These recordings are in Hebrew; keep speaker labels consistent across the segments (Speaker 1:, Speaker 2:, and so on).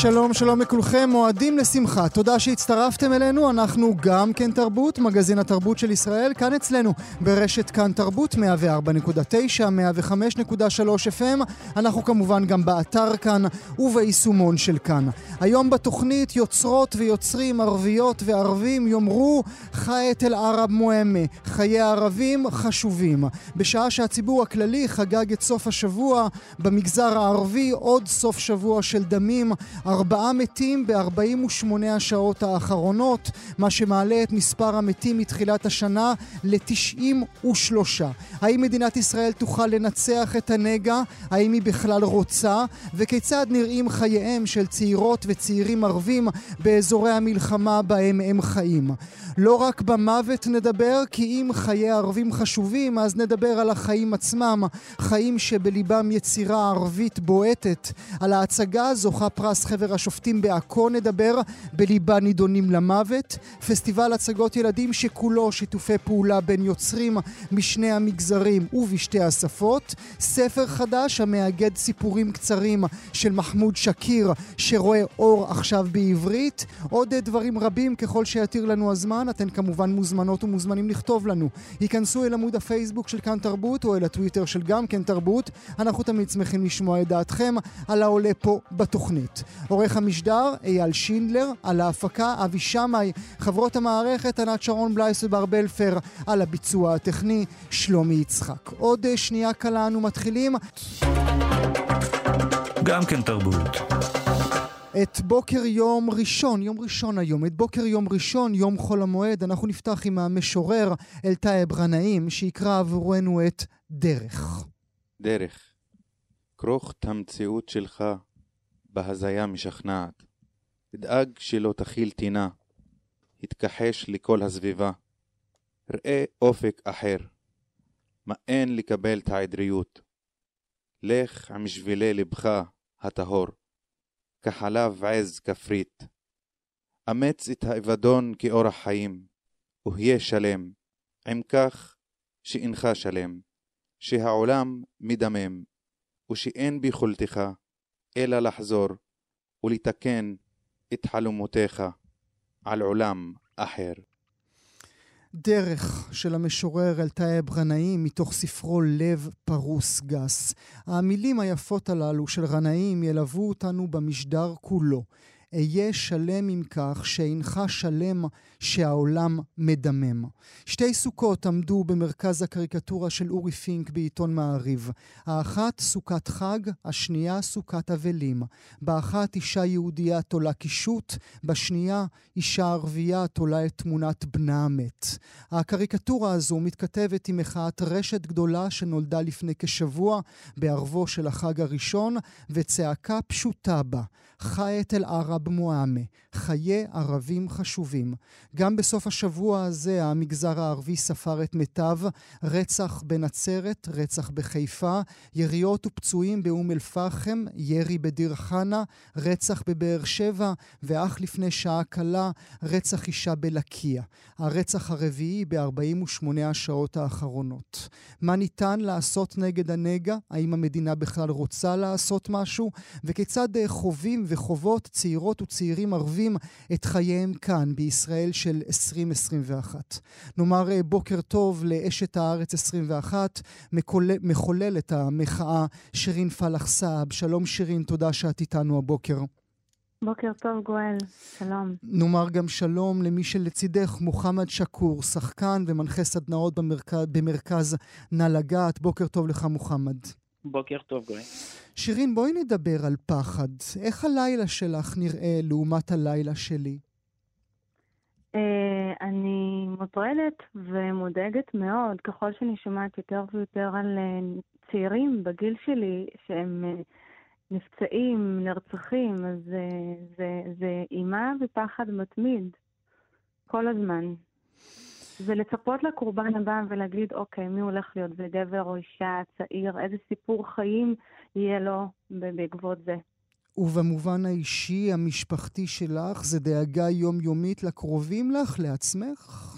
Speaker 1: שלום, שלום לכולכם, מועדים לשמחה. תודה שהצטרפתם אלינו, אנחנו גם כן תרבות, מגזין התרבות של ישראל, כאן אצלנו ברשת כאן תרבות, 104.9, 105.3 FM. אנחנו כמובן גם באתר כאן וביישומון של כאן. היום בתוכנית יוצרות ויוצרים ערביות וערבים יאמרו חיית אל ערב מוהמה, חיי הערבים חשובים. בשעה שהציבור הכללי חגג את סוף השבוע, במגזר הערבי עוד סוף שבוע של דמים. ארבעה מתים ב-48 השעות האחרונות, מה שמעלה את מספר המתים מתחילת השנה ל-93. האם מדינת ישראל תוכל לנצח את הנגע? האם היא בכלל רוצה? וכיצד נראים חייהם של צעירות וצעירים ערבים באזורי המלחמה בהם הם חיים? לא רק במוות נדבר, כי אם חיי ערבים חשובים, אז נדבר על החיים עצמם, חיים שבליבם יצירה ערבית בועטת. על ההצגה זוכה פרס חבר השופטים בעכו נדבר, בליבה נידונים למוות. פסטיבל הצגות ילדים שכולו שיתופי פעולה בין יוצרים משני המגזרים ובשתי השפות. ספר חדש המאגד סיפורים קצרים של מחמוד שקיר, שרואה אור עכשיו בעברית. עוד דברים רבים ככל שיתיר לנו הזמן. אתן כמובן מוזמנות ומוזמנים לכתוב לנו. היכנסו אל עמוד הפייסבוק של כאן תרבות או אל הטוויטר של גם כן תרבות. אנחנו תמיד שמחים לשמוע את דעתכם על העולה פה בתוכנית. עורך המשדר אייל שינדלר, על ההפקה אבי שמאי, חברות המערכת ענת שרון בלייס ובר בלפר, על הביצוע הטכני שלומי יצחק. עוד שנייה קלה אנו מתחילים.
Speaker 2: גם כן תרבות.
Speaker 1: את בוקר יום ראשון, יום ראשון היום, את בוקר יום ראשון, יום חול המועד, אנחנו נפתח עם המשורר אלטייב גנאים, שיקרא עבורנו את דרך.
Speaker 3: דרך, כרוך את המציאות שלך בהזיה משכנעת. אדאג שלא תכיל טינה, התכחש לכל הסביבה. ראה אופק אחר, מאן לקבל את העדריות. לך עם שבילי לבך הטהור. כחלב עז כפרית. אמץ את האבדון כאורח חיים, והיה שלם, עם כך שאינך שלם, שהעולם מדמם, ושאין ביכולתך אלא לחזור ולתקן את חלומותיך על עולם אחר.
Speaker 1: דרך של המשורר אלטייב רנאים מתוך ספרו לב פרוס גס. המילים היפות הללו של רנאים ילוו אותנו במשדר כולו. אהיה שלם עם כך שאינך שלם שהעולם מדמם. שתי סוכות עמדו במרכז הקריקטורה של אורי פינק בעיתון מעריב. האחת סוכת חג, השנייה סוכת אבלים. באחת אישה יהודייה תולה קישוט, בשנייה אישה ערבייה תולה את תמונת בנה המת. הקריקטורה הזו מתכתבת עם מחאת רשת גדולה שנולדה לפני כשבוע בערבו של החג הראשון, וצעקה פשוטה בה, חי את אל-ערב מועמה, חיי ערבים חשובים. גם בסוף השבוע הזה המגזר הערבי ספר את מיטב, רצח בנצרת, רצח בחיפה, יריות ופצועים באום אל-פחם, ירי בדיר חנה, רצח בבאר שבע, ואך לפני שעה קלה, רצח אישה בלקיה. הרצח הרביעי ב-48 השעות האחרונות. מה ניתן לעשות נגד הנגע? האם המדינה בכלל רוצה לעשות משהו? וכיצד חווים וחוות צעירות וצעירים ערבים את חייהם כאן, בישראל של 2021. נאמר אה, בוקר טוב לאשת הארץ 21, מחוללת המחאה שירין פלח סעב. שלום שירין, תודה שאת איתנו הבוקר.
Speaker 4: בוקר טוב גואל, שלום.
Speaker 1: נאמר גם שלום למי שלצידך, מוחמד שקור, שחקן ומנחה סדנאות במרכז, במרכז נא לגעת. בוקר טוב לך מוחמד.
Speaker 5: בוקר טוב גואל.
Speaker 1: שירין, בואי נדבר על פחד. איך הלילה שלך נראה לעומת הלילה שלי?
Speaker 4: Uh, אני מוטרדת ומודאגת מאוד ככל שאני שומעת יותר ויותר על uh, צעירים בגיל שלי שהם uh, נפצעים, נרצחים, אז uh, זה, זה אימה ופחד מתמיד, כל הזמן. ולצפות לקורבן הבא ולהגיד, אוקיי, מי הולך להיות, זה גבר או אישה, צעיר, איזה סיפור חיים יהיה לו בעקבות זה.
Speaker 1: ובמובן האישי, המשפחתי שלך, זה דאגה יומיומית לקרובים לך, לעצמך?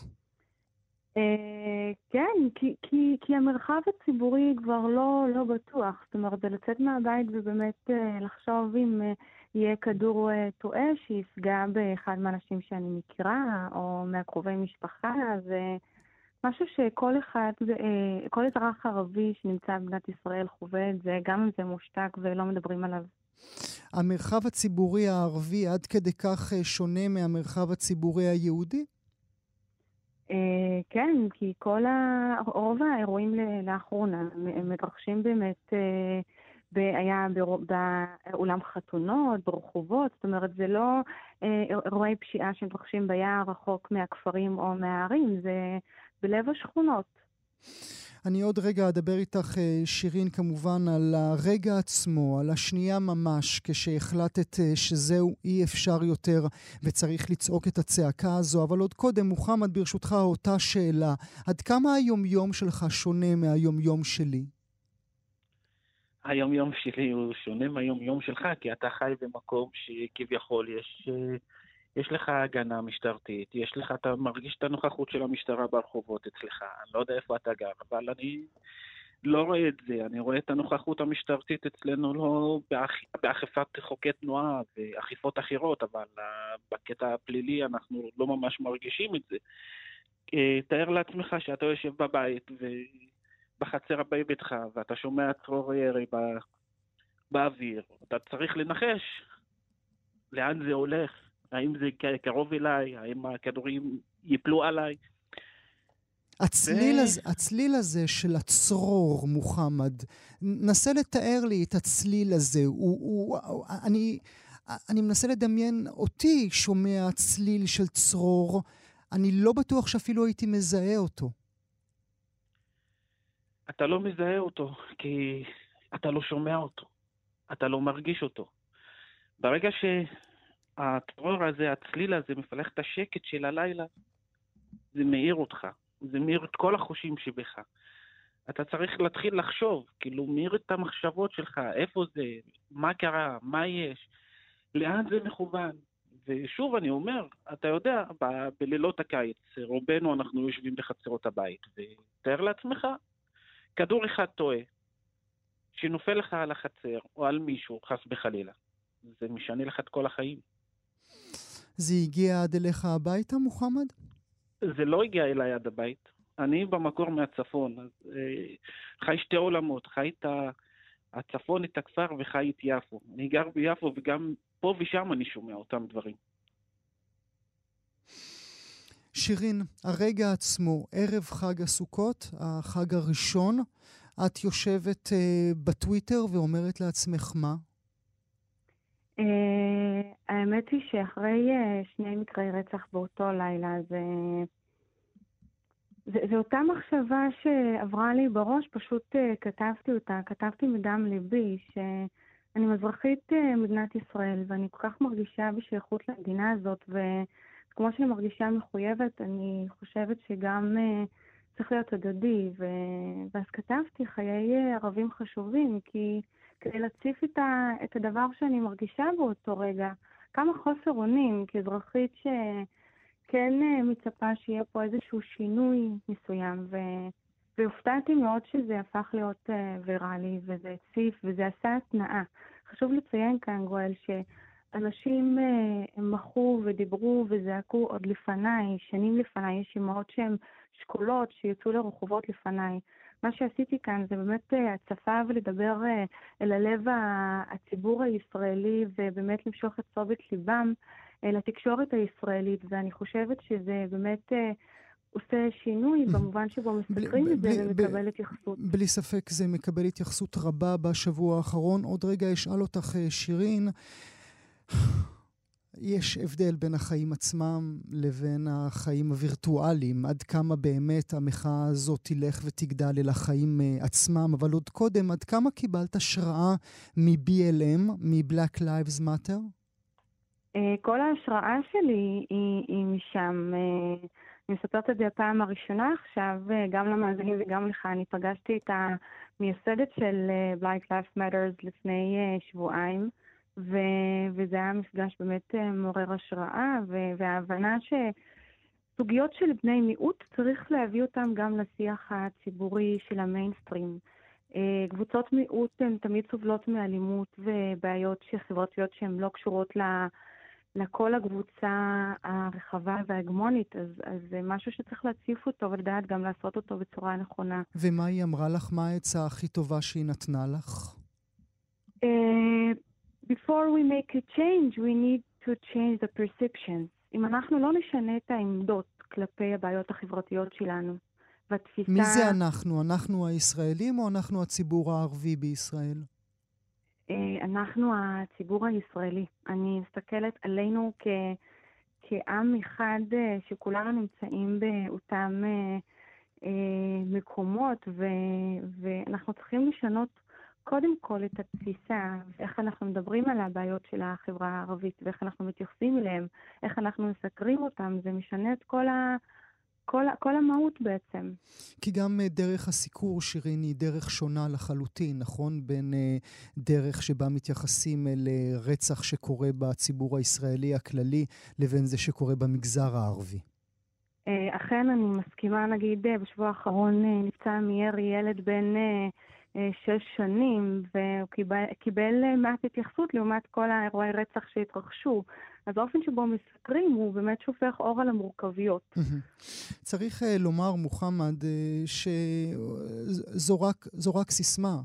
Speaker 4: אה, כן, כי, המרחב הציבורי כבר לא, לא בטוח. זאת אומרת, זה לצאת מהבית ובאמת אה, לחשוב אם אה, יהיה כדור טועה שיפגע באחד מהאנשים שאני מכירה, או מהקרובי משפחה, זה משהו שכל אחד, כל אזרח ערבי שנמצא במדינת ישראל חווה את זה, גם אם זה מושתק ולא מדברים עליו.
Speaker 1: המרחב הציבורי הערבי עד כדי כך שונה מהמרחב הציבורי היהודי?
Speaker 4: אה, כן, כי כל ה... רוב האירועים לאחרונה מתרחשים באמת, אה, היה באולם חתונות, ברחובות, זאת אומרת, זה לא אה, אירועי פשיעה שמתרחשים ביער רחוק מהכפרים או מהערים, זה בלב השכונות.
Speaker 1: אני עוד רגע אדבר איתך, אה, שירין, כמובן, על הרגע עצמו, על השנייה ממש, כשהחלטת אה, שזהו, אי אפשר יותר וצריך לצעוק את הצעקה הזו. אבל עוד קודם, מוחמד, ברשותך, אותה שאלה. עד כמה היומיום שלך שונה מהיומיום שלי?
Speaker 5: היומיום שלי הוא שונה מהיומיום שלך, כי אתה חי במקום שכביכול יש... אה, יש לך הגנה משטרתית, יש לך, אתה מרגיש את הנוכחות של המשטרה ברחובות אצלך, אני לא יודע איפה אתה גר, אבל אני לא רואה את זה, אני רואה את הנוכחות המשטרתית אצלנו לא באכ... באכיפת חוקי תנועה ואכיפות אחרות, אבל uh, בקטע הפלילי אנחנו לא ממש מרגישים את זה. Uh, תאר לעצמך שאתה יושב בבית ובחצר הבאי ביתך ואתה שומע צרור ירי בא... באוויר, אתה צריך לנחש לאן זה הולך. האם זה קרוב אליי, האם הכדורים ייפלו עליי.
Speaker 1: הצליל, ו... הזה, הצליל הזה של הצרור, מוחמד, נסה לתאר לי את הצליל הזה. הוא, הוא, הוא, אני, אני מנסה לדמיין אותי שומע צליל של צרור, אני לא בטוח שאפילו הייתי מזהה אותו.
Speaker 5: אתה לא מזהה אותו, כי אתה לא שומע אותו, אתה לא מרגיש אותו. ברגע ש... הטרור הזה, הצליל הזה, מפלח את השקט של הלילה, זה מאיר אותך, זה מאיר את כל החושים שבך. אתה צריך להתחיל לחשוב, כאילו, מאיר את המחשבות שלך, איפה זה, מה קרה, מה יש, לאן זה מכוון. ושוב אני אומר, אתה יודע, ב- בלילות הקיץ, רובנו אנחנו יושבים בחצרות הבית, ותאר לעצמך, כדור אחד טועה, שנופל לך על החצר או על מישהו, חס וחלילה, זה משנה לך את כל החיים.
Speaker 1: זה הגיע עד אליך הביתה, מוחמד?
Speaker 5: זה לא הגיע אליי עד הבית. אני במקור מהצפון, אז אה, חי שתי עולמות, חי את הצפון, את הכפר וחי את יפו. אני גר ביפו וגם פה ושם אני שומע אותם דברים.
Speaker 1: שירין, הרגע עצמו, ערב חג הסוכות, החג הראשון, את יושבת uh, בטוויטר ואומרת לעצמך מה?
Speaker 4: Uh, האמת היא שאחרי uh, שני מקרי רצח באותו לילה, זה, זה אותה מחשבה שעברה לי בראש, פשוט uh, כתבתי אותה, כתבתי מדם ליבי, שאני מזרחית uh, מדינת ישראל, ואני כל כך מרגישה בשייכות למדינה הזאת, וכמו שאני מרגישה מחויבת, אני חושבת שגם uh, צריך להיות הדדי, ו... ואז כתבתי חיי ערבים חשובים, כי... כדי להציף את, ה, את הדבר שאני מרגישה באותו רגע. כמה חוסר אונים כאזרחית שכן אה, מצפה שיהיה פה איזשהו שינוי מסוים, ו... והופתעתי מאוד שזה הפך להיות uh, ויראלי, וזה הציף, וזה עשה התנאה. חשוב לציין כאן, גואל, שאנשים uh, מחו ודיברו וזעקו עוד לפניי, שנים לפניי, יש אמהות שהן שקולות שיצאו לרחובות לפניי. מה שעשיתי כאן זה באמת אה, הצפה ולדבר אה, אל הלב הציבור הישראלי ובאמת למשוך את תשומת ליבם אה, לתקשורת הישראלית, ואני חושבת שזה באמת... עושה שינוי במובן שבו מסתכלים את זה ומקבל התייחסות.
Speaker 1: בלי ספק זה מקבל התייחסות רבה בשבוע האחרון. עוד רגע אשאל אותך, שירין, יש הבדל בין החיים עצמם לבין החיים הווירטואליים, עד כמה באמת המחאה הזאת תלך ותגדל אל החיים אה, עצמם, אבל עוד קודם, עד כמה קיבלת השראה מ-BLM, מ-Black Lives Matter?
Speaker 4: אה, כל ההשראה שלי היא, היא משם. אה, אני מספרת את זה הפעם הראשונה עכשיו, גם למאזינים וגם לך. אני פגשתי את המייסדת של Black Lives Matters לפני שבועיים, ו- וזה היה מפגש באמת מעורר השראה, ו- וההבנה שסוגיות של בני מיעוט, צריך להביא אותן גם לשיח הציבורי של המיינסטרים. קבוצות מיעוט הן תמיד סובלות מאלימות ובעיות חברתיות שהן לא קשורות ל... לכל הקבוצה הרחבה וההגמונית, אז, אז זה משהו שצריך להציף אותו ולדעת גם לעשות אותו בצורה נכונה.
Speaker 1: ומה היא אמרה לך? מה העצה הכי טובה שהיא נתנה לך?
Speaker 4: Before we make a change, we need to change the perceptions. אם אנחנו לא נשנה את העמדות כלפי הבעיות החברתיות שלנו, והתפיסה...
Speaker 1: מי זה אנחנו? אנחנו הישראלים או אנחנו הציבור הערבי בישראל?
Speaker 4: אה, אנחנו הציבור הישראלי. אני מסתכלת עלינו כ, כעם אחד אה, שכולנו נמצאים באותם אה, מקומות, ו, ואנחנו צריכים לשנות קודם כל את התפיסה, ואיך אנחנו מדברים על הבעיות של החברה הערבית, ואיך אנחנו מתייחסים אליהם, איך אנחנו מסקרים אותם, זה משנה את כל ה... כל, כל המהות בעצם.
Speaker 1: כי גם uh, דרך הסיקור, שירין, היא דרך שונה לחלוטין, נכון? בין uh, דרך שבה מתייחסים אל uh, רצח שקורה בציבור הישראלי הכללי, לבין זה שקורה במגזר הערבי.
Speaker 4: אכן, אני מסכימה, נגיד, בשבוע האחרון נפצע מירי ילד בן שש שנים, והוא קיבל, קיבל מעט התייחסות לעומת כל האירועי רצח שהתרחשו. אז האופן שבו מסקרים הוא באמת שופך אור על המורכבויות.
Speaker 1: צריך uh, לומר, מוחמד, שזו רק, רק סיסמה,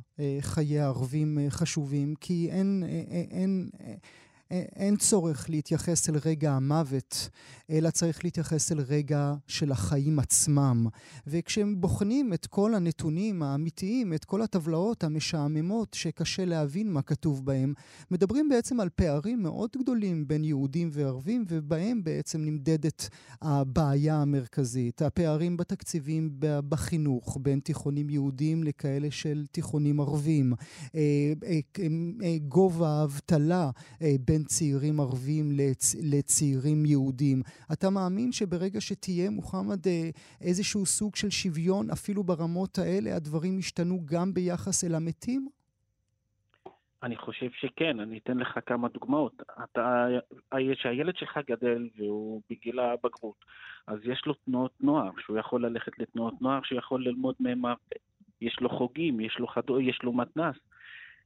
Speaker 1: חיי הערבים uh, חשובים, כי אין... אין, אין אין צורך להתייחס אל רגע המוות, אלא צריך להתייחס אל רגע של החיים עצמם. וכשהם בוחנים את כל הנתונים האמיתיים, את כל הטבלאות המשעממות שקשה להבין מה כתוב בהם, מדברים בעצם על פערים מאוד גדולים בין יהודים וערבים, ובהם בעצם נמדדת הבעיה המרכזית. הפערים בתקציבים בחינוך, בין תיכונים יהודים לכאלה של תיכונים ערבים. אה, אה, אה, גובה האבטלה בין צעירים ערבים לצ... לצעירים יהודים. אתה מאמין שברגע שתהיה, מוחמד, אה, איזשהו סוג של שוויון, אפילו ברמות האלה, הדברים ישתנו גם ביחס אל המתים?
Speaker 5: אני חושב שכן, אני אתן לך כמה דוגמאות. אתה, שהילד שלך גדל והוא בגיל הבגרות, אז יש לו תנועות נוער, שהוא יכול ללכת לתנועות נוער, שהוא יכול ללמוד מהם, יש לו חוגים, יש לו, חד... יש לו מתנ"ס.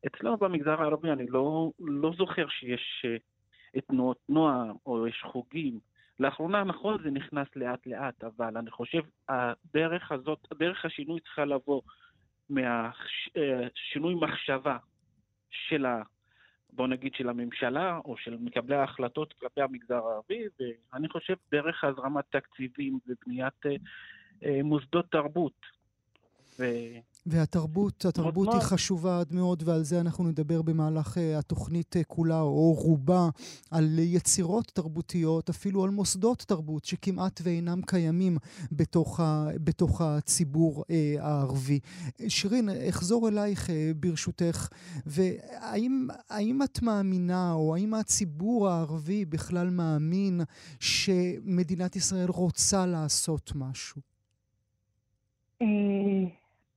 Speaker 5: אצלנו במגזר הערבי אני לא, לא זוכר שיש uh, תנועות נוער או יש חוגים. לאחרונה, נכון, זה נכנס לאט לאט, אבל אני חושב הדרך הזאת, דרך השינוי צריכה לבוא מהשינוי אה, מחשבה של ה... בוא נגיד של הממשלה או של מקבלי ההחלטות כלפי המגזר הערבי, ואני חושב דרך הזרמת תקציבים ובניית uh, מוסדות תרבות.
Speaker 1: ו... והתרבות, התרבות היא חשובה עד מאוד, ועל זה אנחנו נדבר במהלך uh, התוכנית uh, כולה, או רובה, על יצירות תרבותיות, אפילו על מוסדות תרבות שכמעט ואינם קיימים בתוך, ה, בתוך הציבור uh, הערבי. שירין, אחזור אלייך uh, ברשותך, והאם את מאמינה, או האם הציבור הערבי בכלל מאמין שמדינת ישראל רוצה לעשות משהו?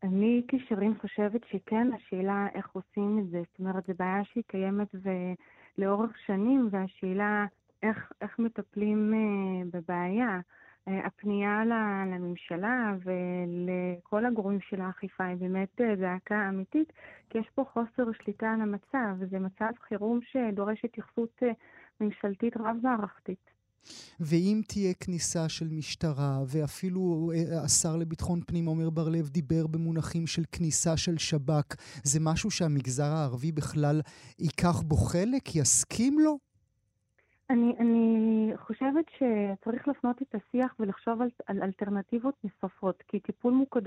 Speaker 4: אני כשירים חושבת שכן, השאלה איך עושים את זה. זאת אומרת, זו בעיה שהיא קיימת לאורך שנים, והשאלה איך, איך מטפלים uh, בבעיה. Uh, הפנייה לממשלה ולכל הגורמים של האכיפה היא באמת uh, זעקה אמיתית, כי יש פה חוסר שליטה על המצב, וזה מצב חירום שדורש התייחסות uh, ממשלתית רב-מערכתית.
Speaker 1: ואם תהיה כניסה של משטרה, ואפילו אה, השר לביטחון פנים עמר בר-לב דיבר במונחים של כניסה של שב"כ, זה משהו שהמגזר הערבי בכלל ייקח בו חלק, יסכים לו?
Speaker 4: אני, אני חושבת שצריך להפנות את השיח ולחשוב על, על אלטרנטיבות נוספות, כי טיפול מוקד,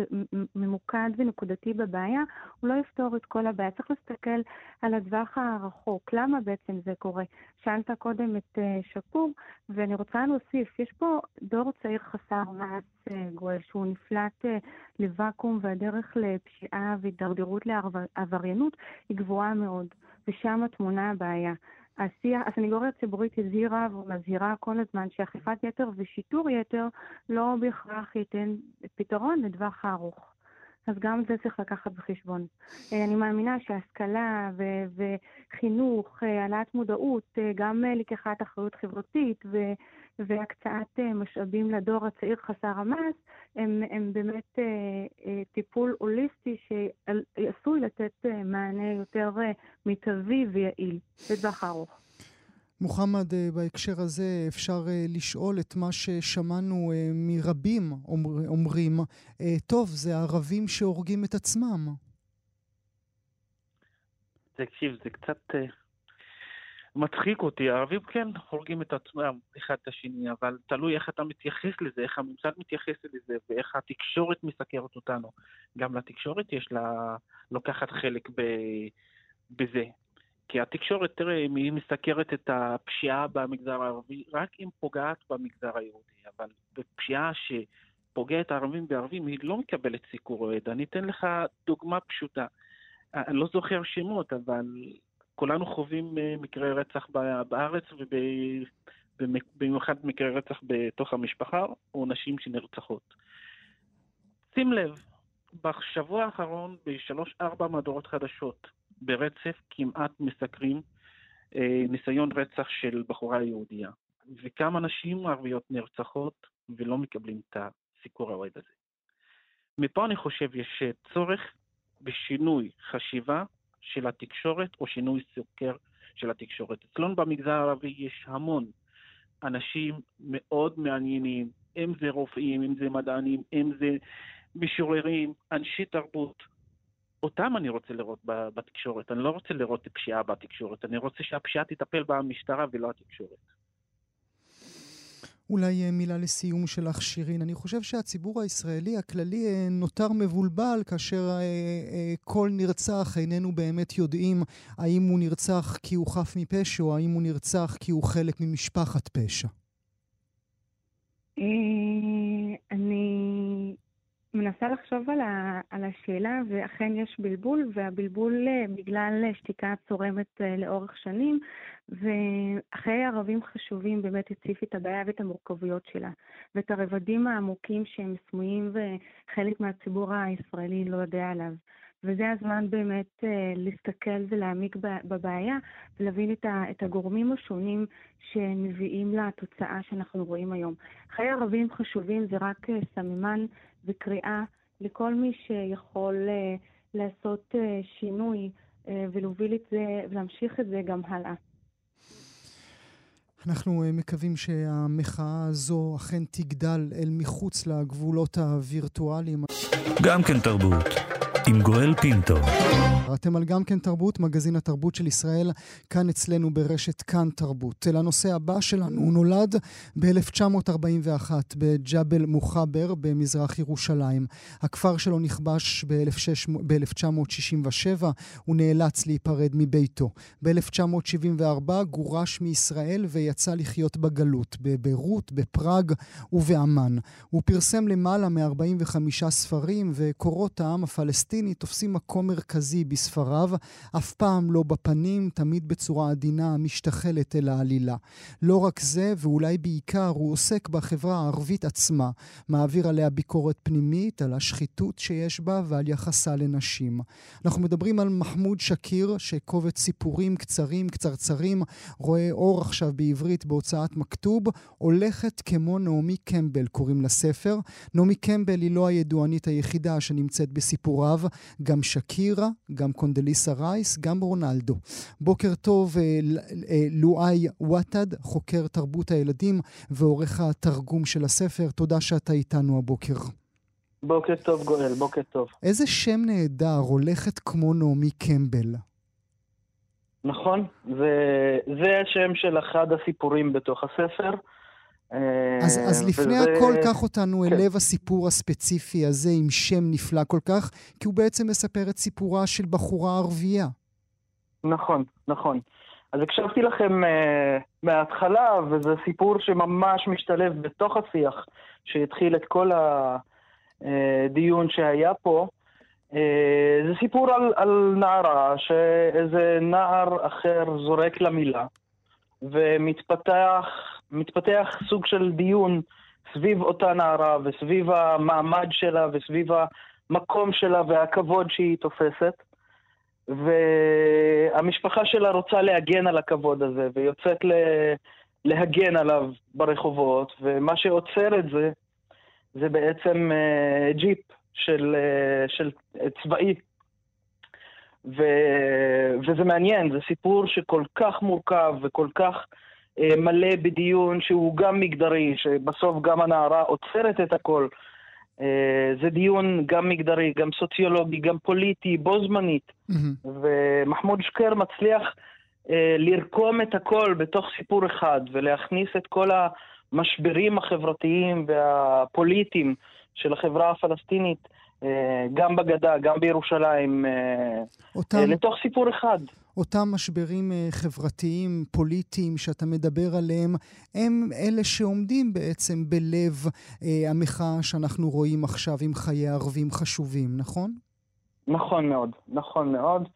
Speaker 4: ממוקד ונקודתי בבעיה הוא לא יפתור את כל הבעיה. צריך להסתכל על הטווח הרחוק, למה בעצם זה קורה. שאלת קודם את uh, שקור, ואני רוצה להוסיף, יש פה דור צעיר חסר מעש uh, גואל, שהוא נפלט uh, לוואקום, והדרך לפשיעה והידרדרות לעבריינות היא גבוהה מאוד, ושם טמונה הבעיה. השיח, הסנגוריה הציבורית הזהירה ומזהירה כל הזמן שאכיפת יתר ושיטור יתר לא בהכרח ייתן פתרון לטווח הארוך. אז גם זה צריך לקחת בחשבון. אה, אני מאמינה שהשכלה ו- וחינוך, אה, העלאת מודעות, אה, גם לקיחת אחריות חברתית ו- והקצאת משאבים לדור הצעיר חסר המס, הם, הם באמת טיפול הוליסטי שעשוי לתת מענה יותר מיטבי ויעיל לטווח הארוך.
Speaker 1: מוחמד, אה, בהקשר הזה אפשר אה, לשאול את מה ששמענו אה, מרבים אומר, אומרים, טוב, זה הערבים שהורגים את עצמם.
Speaker 5: תקשיב, זה קצת מצחיק אותי. הערבים כן הורגים את עצמם אחד את השני, אבל תלוי איך אתה מתייחס לזה, איך הממסד מתייחס לזה, ואיך התקשורת מסקרת אותנו. גם לתקשורת יש לה, לוקחת חלק ב, בזה. כי התקשורת, תראה, אם היא מסקרת את הפשיעה במגזר הערבי, רק אם פוגעת במגזר היהודי, אבל בפשיעה שפוגעת ערבים בערבים, היא לא מקבלת סיקור אוהד. אני אתן לך דוגמה פשוטה. אני לא זוכר שמות, אבל כולנו חווים אה, מקרי רצח בארץ, ובמיוחד מקרי רצח בתוך המשפחה, או נשים שנרצחות. שים לב, בשבוע האחרון, בשלוש-ארבע מהדורות חדשות, ברצף כמעט מסקרים אה, ניסיון רצח של בחורה יהודייה. וכמה נשים ערביות נרצחות ולא מקבלים את הסיקור האוהד הזה. מפה אני חושב יש צורך בשינוי חשיבה של התקשורת או שינוי סוקר של התקשורת. אצלנו במגזר הערבי יש המון אנשים מאוד מעניינים, אם זה רופאים, אם זה מדענים, אם זה משוררים, אנשי תרבות, אותם אני רוצה לראות בתקשורת. אני לא רוצה לראות פשיעה בתקשורת, אני רוצה שהפשיעה תטפל במשטרה ולא התקשורת.
Speaker 1: אולי אה, מילה לסיום שלך, שירין. אני חושב שהציבור הישראלי הכללי אה, נותר מבולבל כאשר אה, כל נרצח איננו באמת יודעים האם הוא נרצח כי הוא חף מפשע או האם הוא נרצח כי הוא חלק ממשפחת פשע.
Speaker 4: מנסה לחשוב על, ה, על השאלה, ואכן יש בלבול, והבלבול אה, בגלל שתיקה צורמת אה, לאורך שנים, ואחרי ערבים חשובים באמת הציף את הבעיה ואת המורכבויות שלה, ואת הרבדים העמוקים שהם סמויים וחלק מהציבור הישראלי לא יודע עליו. וזה הזמן באמת אה, להסתכל ולהעמיק בבעיה ולהבין את, ה, את הגורמים השונים שמביאים לתוצאה שאנחנו רואים היום. חיי ערבים חשובים זה רק סממן וקריאה לכל מי שיכול אה, לעשות שינוי ולהוביל את זה ולהמשיך את זה גם הלאה.
Speaker 1: אנחנו מקווים שהמחאה הזו אכן תגדל אל מחוץ לגבולות הווירטואליים.
Speaker 2: גם כן תרבות. עם גואל פינטו.
Speaker 1: אתם על גם כן תרבות, מגזין התרבות של ישראל, כאן אצלנו ברשת כאן תרבות. אל הנושא הבא שלנו, הוא נולד ב-1941 בג'בל מוחבר במזרח ירושלים. הכפר שלו נכבש ב-1967, הוא נאלץ להיפרד מביתו. ב-1974 גורש מישראל ויצא לחיות בגלות, בביירות, בפראג ובאמ"ן. הוא פרסם למעלה מ-45 ספרים וקורות העם הפלסטיני הפלסטיני תופסים מקום מרכזי בספריו, אף פעם לא בפנים, תמיד בצורה עדינה המשתחלת אל העלילה. לא רק זה, ואולי בעיקר, הוא עוסק בחברה הערבית עצמה, מעביר עליה ביקורת פנימית, על השחיתות שיש בה ועל יחסה לנשים. אנחנו מדברים על מחמוד שקיר, שקובץ סיפורים קצרים, קצרצרים, רואה אור עכשיו בעברית בהוצאת מכתוב, הולכת כמו נעמי קמבל, קוראים לספר. נעמי קמבל היא לא הידוענית היחידה שנמצאת בסיפוריו. גם שקירה, גם קונדליסה רייס, גם רונלדו. בוקר טוב, אה, אה, לואי וואטד, חוקר תרבות הילדים ועורך התרגום של הספר. תודה שאתה איתנו הבוקר.
Speaker 6: בוקר טוב, גואל, בוקר טוב.
Speaker 1: איזה שם נהדר, הולכת כמו נעמי קמבל.
Speaker 6: נכון, זה, זה השם של אחד הסיפורים בתוך הספר.
Speaker 1: אז, אז אה, לפני וזה... הכל, קח אותנו כן. אל לב הסיפור הספציפי הזה עם שם נפלא כל כך, כי הוא בעצם מספר את סיפורה של בחורה ערבייה.
Speaker 6: נכון, נכון. אז הקשבתי לכם uh, מההתחלה, וזה סיפור שממש משתלב בתוך השיח שהתחיל את כל הדיון שהיה פה. Uh, זה סיפור על, על נערה שאיזה נער אחר זורק לה מילה, ומתפתח מתפתח סוג של דיון סביב אותה נערה וסביב המעמד שלה וסביב המקום שלה והכבוד שהיא תופסת. והמשפחה שלה רוצה להגן על הכבוד הזה, ויוצאת ל... להגן עליו ברחובות, ומה שעוצר את זה, זה בעצם uh, ג'יפ של, uh, של צבאי. ו... וזה מעניין, זה סיפור שכל כך מורכב וכל כך מלא בדיון שהוא גם מגדרי, שבסוף גם הנערה עוצרת את הכל. Uh, זה דיון גם מגדרי, גם סוציולוגי, גם פוליטי, בו זמנית. Mm-hmm. ומחמוד שקר מצליח uh, לרקום את הכל בתוך סיפור אחד ולהכניס את כל המשברים החברתיים והפוליטיים של החברה הפלסטינית אה, גם בגדה, גם בירושלים, אה, אותם, אה, לתוך סיפור אחד.
Speaker 1: אותם משברים חברתיים, פוליטיים, שאתה מדבר עליהם, הם אלה שעומדים בעצם בלב המחאה שאנחנו רואים עכשיו עם חיי ערבים חשובים, נכון?
Speaker 6: נכון מאוד, נכון מאוד.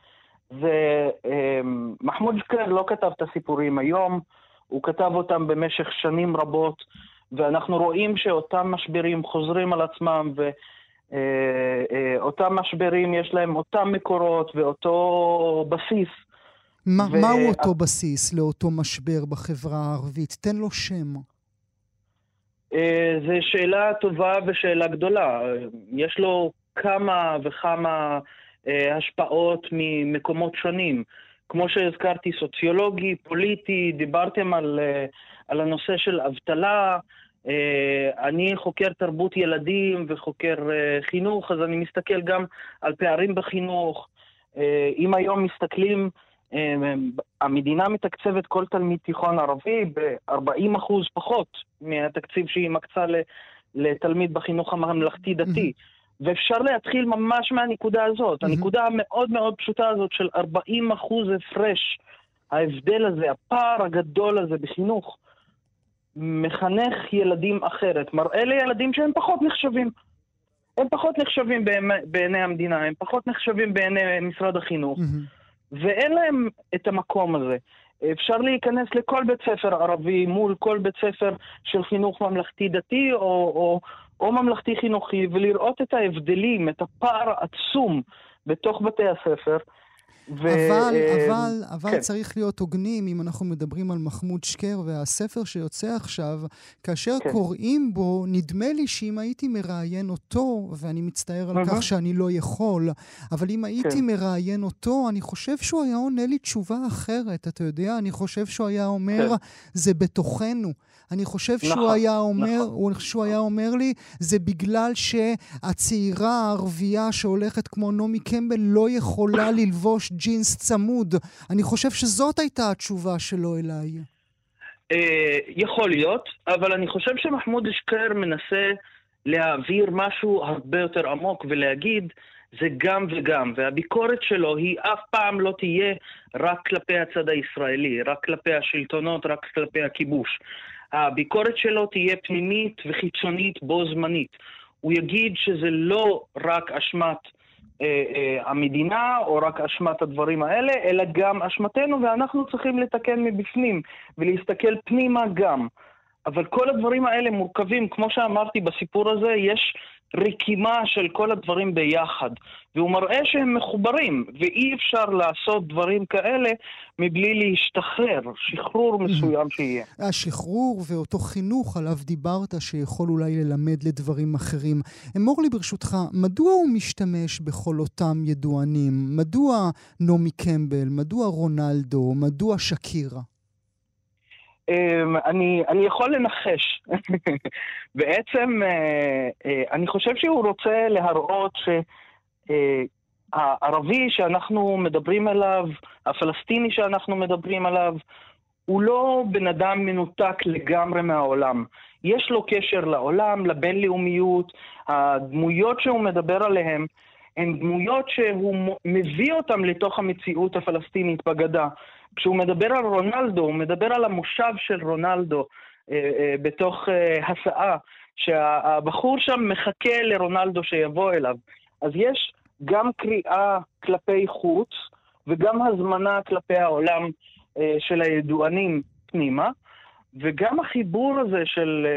Speaker 6: ומחמוד שקר לא כתב את הסיפורים היום, הוא כתב אותם במשך שנים רבות, ואנחנו רואים שאותם משברים חוזרים על עצמם, ו... אה, אה, אותם משברים יש להם אותם מקורות ואותו בסיס.
Speaker 1: ما, ו... מהו אותו בסיס לאותו משבר בחברה הערבית? תן לו שם.
Speaker 6: אה, זו שאלה טובה ושאלה גדולה. יש לו כמה וכמה השפעות ממקומות שונים. כמו שהזכרתי, סוציולוגי, פוליטי, דיברתם על, על הנושא של אבטלה, אני חוקר תרבות ילדים וחוקר אה, חינוך, אז אני מסתכל גם על פערים בחינוך. אה, אם היום מסתכלים, המדינה מתקצבת כל תלמיד תיכון ערבי ב-40% פחות מהתקציב שהיא מקצה לתלמיד בחינוך הממלכתי-דתי. ואפשר להתחיל ממש מהנקודה הזאת. הנקודה המאוד מאוד פשוטה הזאת של 40 הפרש, ההבדל הזה, הפער הגדול הזה בחינוך, מחנך ילדים אחרת, מראה לילדים שהם פחות נחשבים. הם פחות נחשבים בעיני המדינה, הם פחות נחשבים בעיני משרד החינוך, mm-hmm. ואין להם את המקום הזה. אפשר להיכנס לכל בית ספר ערבי מול כל בית ספר של חינוך ממלכתי-דתי או, או, או ממלכתי-חינוכי ולראות את ההבדלים, את הפער העצום בתוך בתי הספר.
Speaker 1: ו... אבל, אה, אבל, אבל כן. צריך להיות הוגנים אם אנחנו מדברים על מחמוד שקר והספר שיוצא עכשיו, כאשר כן. קוראים בו, נדמה לי שאם הייתי מראיין אותו, ואני מצטער על. כך שאני לא יכול, אבל אם הייתי כן. מראיין אותו, אני חושב שהוא היה עונה לי תשובה אחרת, אתה יודע? אני חושב שהוא היה אומר, כן. זה בתוכנו. אני חושב נכון, שהוא היה אומר, נכון. שהוא היה אומר לי, זה בגלל שהצעירה הערבייה שהולכת כמו נעמי קמבל לא יכולה ללבוש ג'ינס צמוד. אני חושב שזאת הייתה התשובה שלו אליי.
Speaker 6: אה, יכול להיות, אבל אני חושב שמחמוד אשקר מנסה להעביר משהו הרבה יותר עמוק ולהגיד, זה גם וגם, והביקורת שלו היא אף פעם לא תהיה רק כלפי הצד הישראלי, רק כלפי השלטונות, רק כלפי הכיבוש. הביקורת שלו תהיה פנימית וחיצונית בו זמנית. הוא יגיד שזה לא רק אשמת אה, אה, המדינה או רק אשמת הדברים האלה, אלא גם אשמתנו, ואנחנו צריכים לתקן מבפנים ולהסתכל פנימה גם. אבל כל הדברים האלה מורכבים, כמו שאמרתי בסיפור הזה, יש רקימה של כל הדברים ביחד, והוא מראה שהם מחוברים, ואי אפשר לעשות דברים כאלה מבלי להשתחרר, שחרור מסוים שיהיה.
Speaker 1: השחרור ואותו חינוך עליו דיברת, שיכול אולי ללמד לדברים אחרים. אמור לי ברשותך, מדוע הוא משתמש בכל אותם ידוענים? מדוע נעמי קמבל? מדוע רונלדו? מדוע שקירה?
Speaker 6: אמ, אני, אני יכול לנחש. בעצם, אה, אה, אני חושב שהוא רוצה להראות שהערבי אה, שאנחנו מדברים עליו, הפלסטיני שאנחנו מדברים עליו, הוא לא בן אדם מנותק לגמרי מהעולם. יש לו קשר לעולם, לבינלאומיות, הדמויות שהוא מדבר עליהן הן דמויות שהוא מביא אותן לתוך המציאות הפלסטינית בגדה. כשהוא מדבר על רונלדו, הוא מדבר על המושב של רונלדו אה, אה, בתוך אה, הסעה, שהבחור שם מחכה לרונלדו שיבוא אליו. אז יש גם קריאה כלפי חוץ וגם הזמנה כלפי העולם אה, של הידוענים פנימה, וגם החיבור הזה של,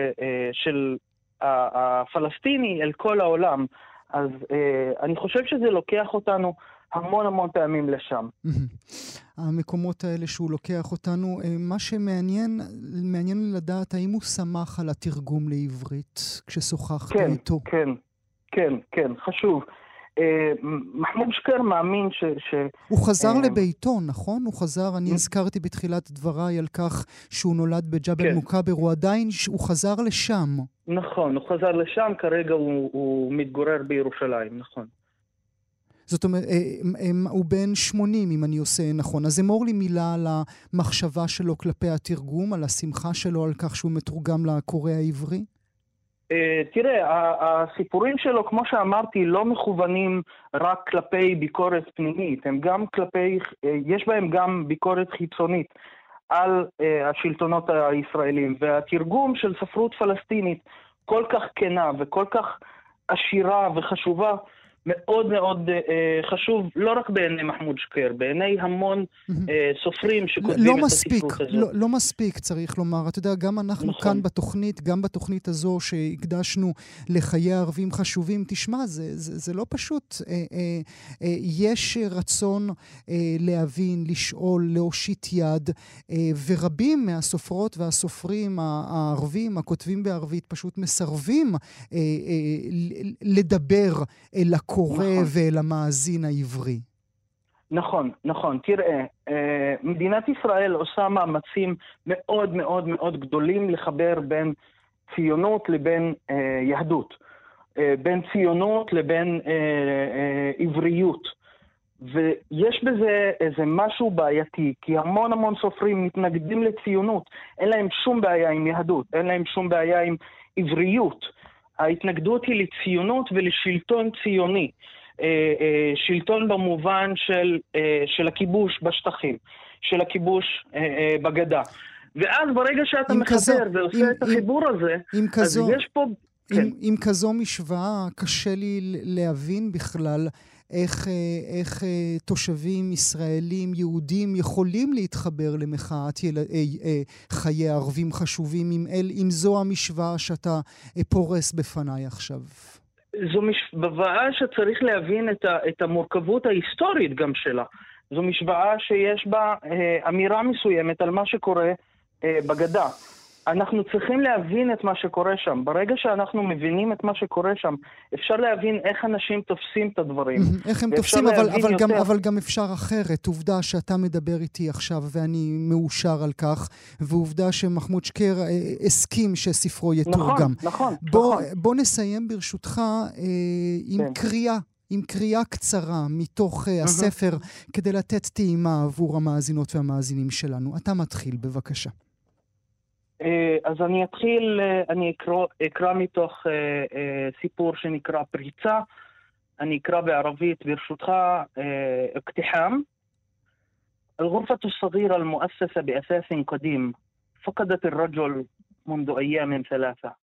Speaker 6: של הפלסטיני אל כל העולם. אז אני חושב שזה לוקח אותנו המון המון פעמים לשם.
Speaker 1: המקומות האלה שהוא לוקח אותנו, מה שמעניין, מעניין לדעת האם הוא שמח על התרגום לעברית כששוחחת
Speaker 6: כן,
Speaker 1: איתו.
Speaker 6: כן, כן, כן, חשוב. אה, מחמוד שקר מאמין ש... ש
Speaker 1: הוא חזר אה, לביתו, נכון? הוא חזר, אני הזכרתי בתחילת דבריי על כך שהוא נולד בג'בל כן. מוכבר, הוא עדיין, הוא חזר לשם.
Speaker 6: נכון, הוא חזר לשם, כרגע הוא, הוא מתגורר בירושלים, נכון.
Speaker 1: זאת אומרת, אה, הוא בן 80, אם אני עושה נכון. אז אמור לי מילה על המחשבה שלו כלפי התרגום, על השמחה שלו על כך שהוא מתורגם לקורא העברי.
Speaker 6: אה, תראה, הסיפורים שלו, כמו שאמרתי, לא מכוונים רק כלפי ביקורת פנימית, הם גם כלפי, אה, יש בהם גם ביקורת חיצונית על השלטונות הישראלים, והתרגום של ספרות פלסטינית כל כך כנה וכל כך עשירה וחשובה, מאוד מאוד אה, חשוב, לא רק בעיני מחמוד שקר, בעיני המון אה, סופרים שכותבים לא את מספיק, הספרות
Speaker 1: הזו. לא, לא מספיק, צריך לומר. אתה יודע, גם אנחנו נכון. כאן בתוכנית, גם בתוכנית הזו שהקדשנו לחיי ערבים חשובים, תשמע, זה, זה, זה לא פשוט. אה, אה, אה, יש רצון אה, להבין, לשאול, להושיט יד, אה, ורבים מהסופרות והסופרים הערבים, הכותבים בערבית, פשוט מסרבים אה, אה, לדבר אל הקורא. לקורא נכון. ולמאזין העברי.
Speaker 6: נכון, נכון. תראה, אה, מדינת ישראל עושה מאמצים מאוד מאוד מאוד גדולים לחבר בין ציונות לבין אה, יהדות, אה, בין ציונות לבין עבריות. ויש בזה איזה משהו בעייתי, כי המון המון סופרים מתנגדים לציונות, אין להם שום בעיה עם יהדות, אין להם שום בעיה עם עבריות. ההתנגדות היא לציונות ולשלטון ציוני. אה, אה, שלטון במובן של, אה, של הכיבוש בשטחים, של הכיבוש בגדה. ואז ברגע שאתה מחבר כזו, ועושה עם, את החיבור עם, הזה, עם כזו, אז יש פה...
Speaker 1: עם, כן. עם כזו משוואה, קשה לי להבין בכלל איך, אה, איך אה, תושבים ישראלים, יהודים, יכולים להתחבר למחאת יל... אה, חיי ערבים חשובים, אם, אל, אם זו המשוואה שאתה פורס בפניי עכשיו.
Speaker 6: זו משוואה שצריך להבין את, ה, את המורכבות ההיסטורית גם שלה. זו משוואה שיש בה אמירה מסוימת על מה שקורה בגדה. אנחנו צריכים להבין את מה שקורה שם. ברגע שאנחנו מבינים את מה שקורה שם, אפשר להבין איך אנשים תופסים את הדברים.
Speaker 1: איך הם תופסים, אבל, אבל, יותר... גם, אבל גם אפשר אחרת. עובדה שאתה מדבר איתי עכשיו ואני מאושר על כך, ועובדה שמחמוד שקר אה, הסכים שספרו יתורגם.
Speaker 6: נכון, נכון.
Speaker 1: בוא,
Speaker 6: נכון.
Speaker 1: בוא נסיים ברשותך אה, עם כן. קריאה. עם קריאה קצרה מתוך uh, הספר, כדי לתת טעימה עבור המאזינות והמאזינים שלנו. אתה מתחיל, בבקשה.
Speaker 6: אה, אז אני אתחיל, אה, אני אקרא, אקרא מתוך אה, סיפור שנקרא פריצה. אני אקרא בערבית ברשותך, اقتحام الغرفة الصغيرة المؤسسة بأساس قديم فقدت الرجل منذ أيام ثلاثة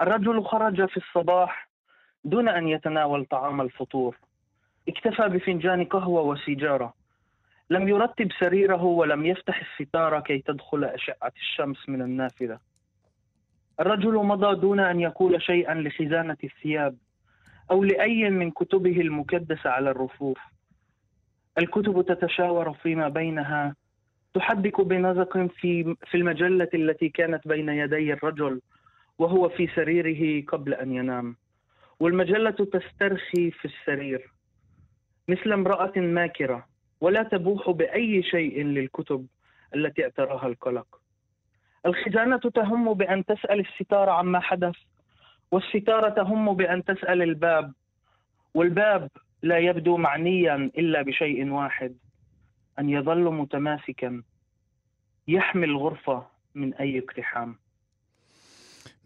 Speaker 6: الرجل خرج في الصباح دون أن يتناول طعام الفطور اكتفى بفنجان قهوة وسيجارة لم يرتب سريره ولم يفتح الستار كي تدخل أشعة الشمس من النافذة. الرجل مضى دون أن يقول شيئا لخزانة الثياب أو لأي من كتبه المكدسة على الرفوف. الكتب تتشاور فيما بينها تحدق بنزق في في المجلة التي كانت بين يدي الرجل وهو في سريره قبل أن ينام. والمجلة تسترخي في السرير مثل امرأة ماكرة. ولا تبوح بأي شيء للكتب التي اعتراها القلق. الخزانة تهم بأن تسأل الستار عما حدث والستاره تهم بأن تسأل الباب والباب لا يبدو معنيا إلا بشيء واحد أن يظل متماسكا يحمي الغرفة من أي اقتحام.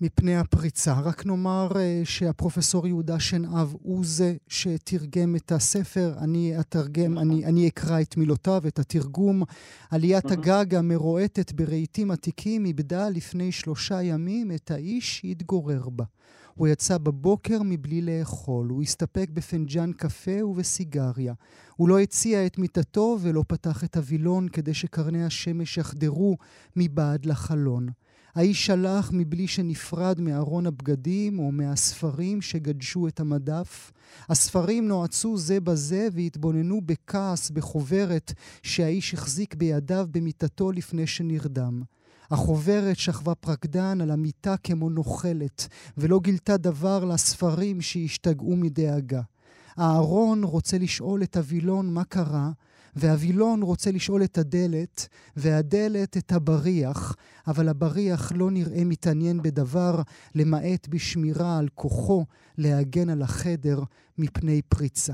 Speaker 1: מפני הפריצה. רק נאמר uh, שהפרופסור יהודה שנהב הוא זה שתרגם את הספר. אני אתרגם, אני, אני אקרא את מילותיו, את התרגום. עליית הגג המרועטת ברהיטים עתיקים איבדה לפני שלושה ימים את האיש שהתגורר בה. הוא יצא בבוקר מבלי לאכול, הוא הסתפק בפנג'ן קפה ובסיגריה. הוא לא הציע את מיטתו ולא פתח את הווילון כדי שקרני השמש יחדרו מבעד לחלון. האיש שלח מבלי שנפרד מארון הבגדים או מהספרים שגדשו את המדף. הספרים נועצו זה בזה והתבוננו בכעס בחוברת שהאיש החזיק בידיו במיטתו לפני שנרדם. החוברת שכבה פרקדן על המיטה כמו נוכלת, ולא גילתה דבר לספרים שהשתגעו מדאגה. אהרון רוצה לשאול את הווילון מה קרה, והווילון רוצה לשאול את הדלת, והדלת את הבריח, אבל הבריח לא נראה מתעניין בדבר, למעט בשמירה על כוחו להגן על החדר מפני פריצה.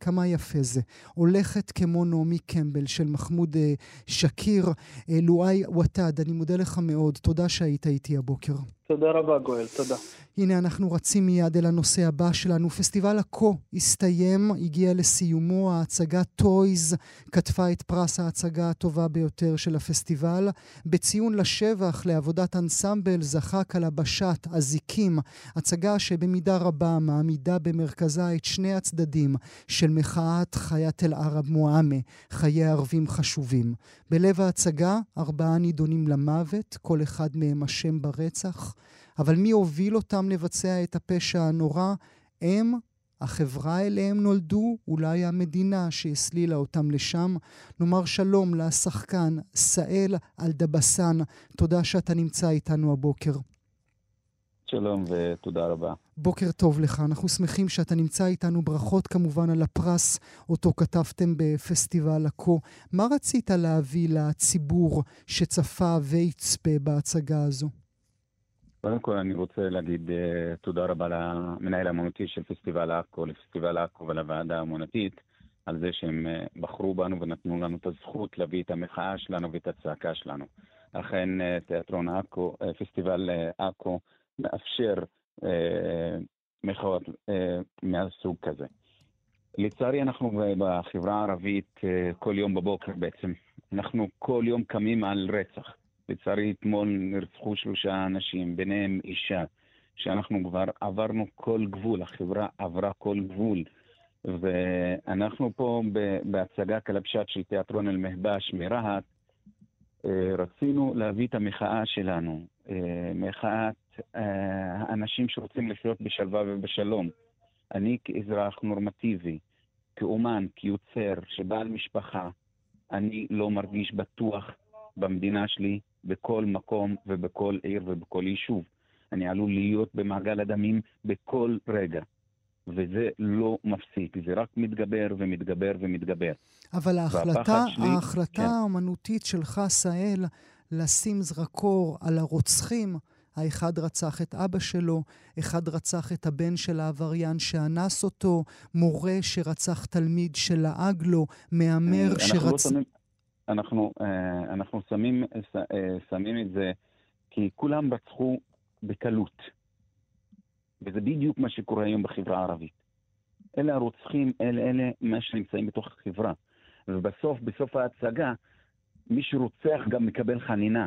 Speaker 1: כמה יפה זה. הולכת כמו נעמי קמבל של מחמוד אה, שקיר. אה, לואי ותד, אני מודה לך מאוד. תודה שהיית איתי הבוקר.
Speaker 6: תודה רבה, גואל, תודה.
Speaker 1: הנה, אנחנו רצים מיד אל הנושא הבא שלנו. פסטיבל עכו הסתיים, הגיע לסיומו. ההצגה Toys קטפה את פרס ההצגה הטובה ביותר של הפסטיבל. בציון לשבח לעבודת אנסמבל זכה כלבשת אזיקים, הצגה שבמידה רבה מעמידה במרכזה את שני הצדדים של מחאת حياة العرب مهمة, חיי ערבים חשובים. בלב ההצגה ארבעה נידונים למוות, כל אחד מהם אשם ברצח. אבל מי הוביל אותם לבצע את הפשע הנורא? הם, החברה אליהם נולדו, אולי המדינה שהסלילה אותם לשם. נאמר שלום לשחקן סאל אלדבסן, תודה שאתה נמצא איתנו הבוקר.
Speaker 7: שלום ותודה רבה.
Speaker 1: בוקר טוב לך, אנחנו שמחים שאתה נמצא איתנו. ברכות כמובן על הפרס אותו כתבתם בפסטיבל עכו. מה רצית להביא לציבור שצפה ויצפה בהצגה הזו?
Speaker 7: קודם כל אני רוצה להגיד uh, תודה רבה למנהל האמנותי של פסטיבל עכו, לפסטיבל עכו ולוועדה האמנותית, על זה שהם uh, בחרו בנו ונתנו לנו את הזכות להביא את המחאה שלנו ואת הצעקה שלנו. אכן uh, תיאטרון עכו, פסטיבל עכו מאפשר uh, מחאות uh, מהסוג כזה. לצערי אנחנו בחברה הערבית כל יום בבוקר בעצם, אנחנו כל יום קמים על רצח. לצערי אתמול נרצחו שלושה אנשים, ביניהם אישה, שאנחנו כבר עברנו כל גבול, החברה עברה כל גבול. ואנחנו פה בהצגה קלבשת של תיאטרון אל-מהבש מרהט, אה, רצינו להביא את המחאה שלנו, אה, מחאת אה, האנשים שרוצים לחיות בשלווה ובשלום. אני כאזרח נורמטיבי, כאומן, כיוצר, שבעל משפחה, אני לא מרגיש בטוח במדינה שלי, בכל מקום ובכל עיר ובכל יישוב. אני עלול להיות במעגל הדמים בכל רגע. וזה לא מפסיק, זה רק מתגבר ומתגבר ומתגבר.
Speaker 1: אבל ההחלטה, שלי, ההחלטה כן. האמנותית שלך, סהל, לשים זרקור על הרוצחים, האחד רצח את אבא שלו, אחד רצח את הבן של העבריין שאנס אותו, מורה שרצח תלמיד שלעג לו, מהמר שרצח...
Speaker 7: לא אנחנו, אה, אנחנו שמים, אה, שמים את זה כי כולם רצחו בקלות. וזה בדיוק מה שקורה היום בחברה הערבית. אלה הרוצחים, אלה, אלה מה שנמצאים בתוך החברה. ובסוף, בסוף ההצגה, מי שרוצח גם מקבל חנינה.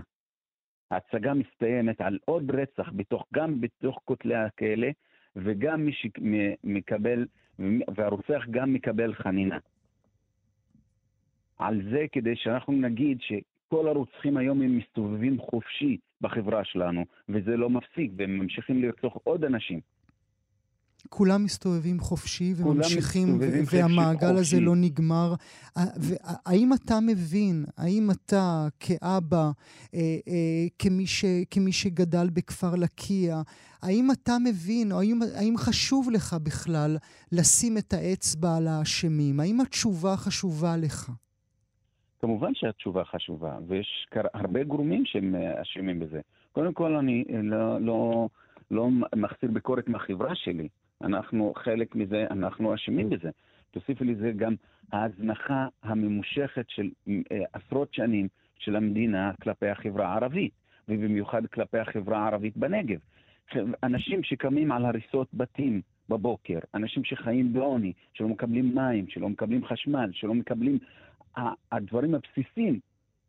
Speaker 7: ההצגה מסתיימת על עוד רצח, בתוך, גם בתוך כותלי הכלא, וגם מי שמקבל, והרוצח גם מקבל חנינה. על זה כדי שאנחנו נגיד שכל הרוצחים היום הם מסתובבים חופשי בחברה שלנו, וזה לא מפסיק, והם ממשיכים לרצוח עוד אנשים.
Speaker 1: כולם מסתובבים חופשי וממשיכים, והמעגל חופשי. הזה לא נגמר. האם אתה מבין, האם אתה כאבא, אה, אה, כמי, ש, כמי שגדל בכפר לקיה, האם אתה מבין, או האם, האם חשוב לך בכלל לשים את האצבע על האשמים? האם התשובה חשובה לך?
Speaker 7: כמובן שהתשובה חשובה, ויש הרבה גורמים שהם אה, אשמים בזה. קודם כל, אני אה, לא, לא, לא מחסיר ביקורת מהחברה שלי. אנחנו חלק מזה, אנחנו אשמים בזה. תוסיפי לזה גם ההזנחה הממושכת של אה, עשרות שנים של המדינה כלפי החברה הערבית, ובמיוחד כלפי החברה הערבית בנגב. אנשים שקמים על הריסות בתים בבוקר, אנשים שחיים בעוני, שלא מקבלים מים, שלא מקבלים חשמל, שלא מקבלים הדברים הבסיסיים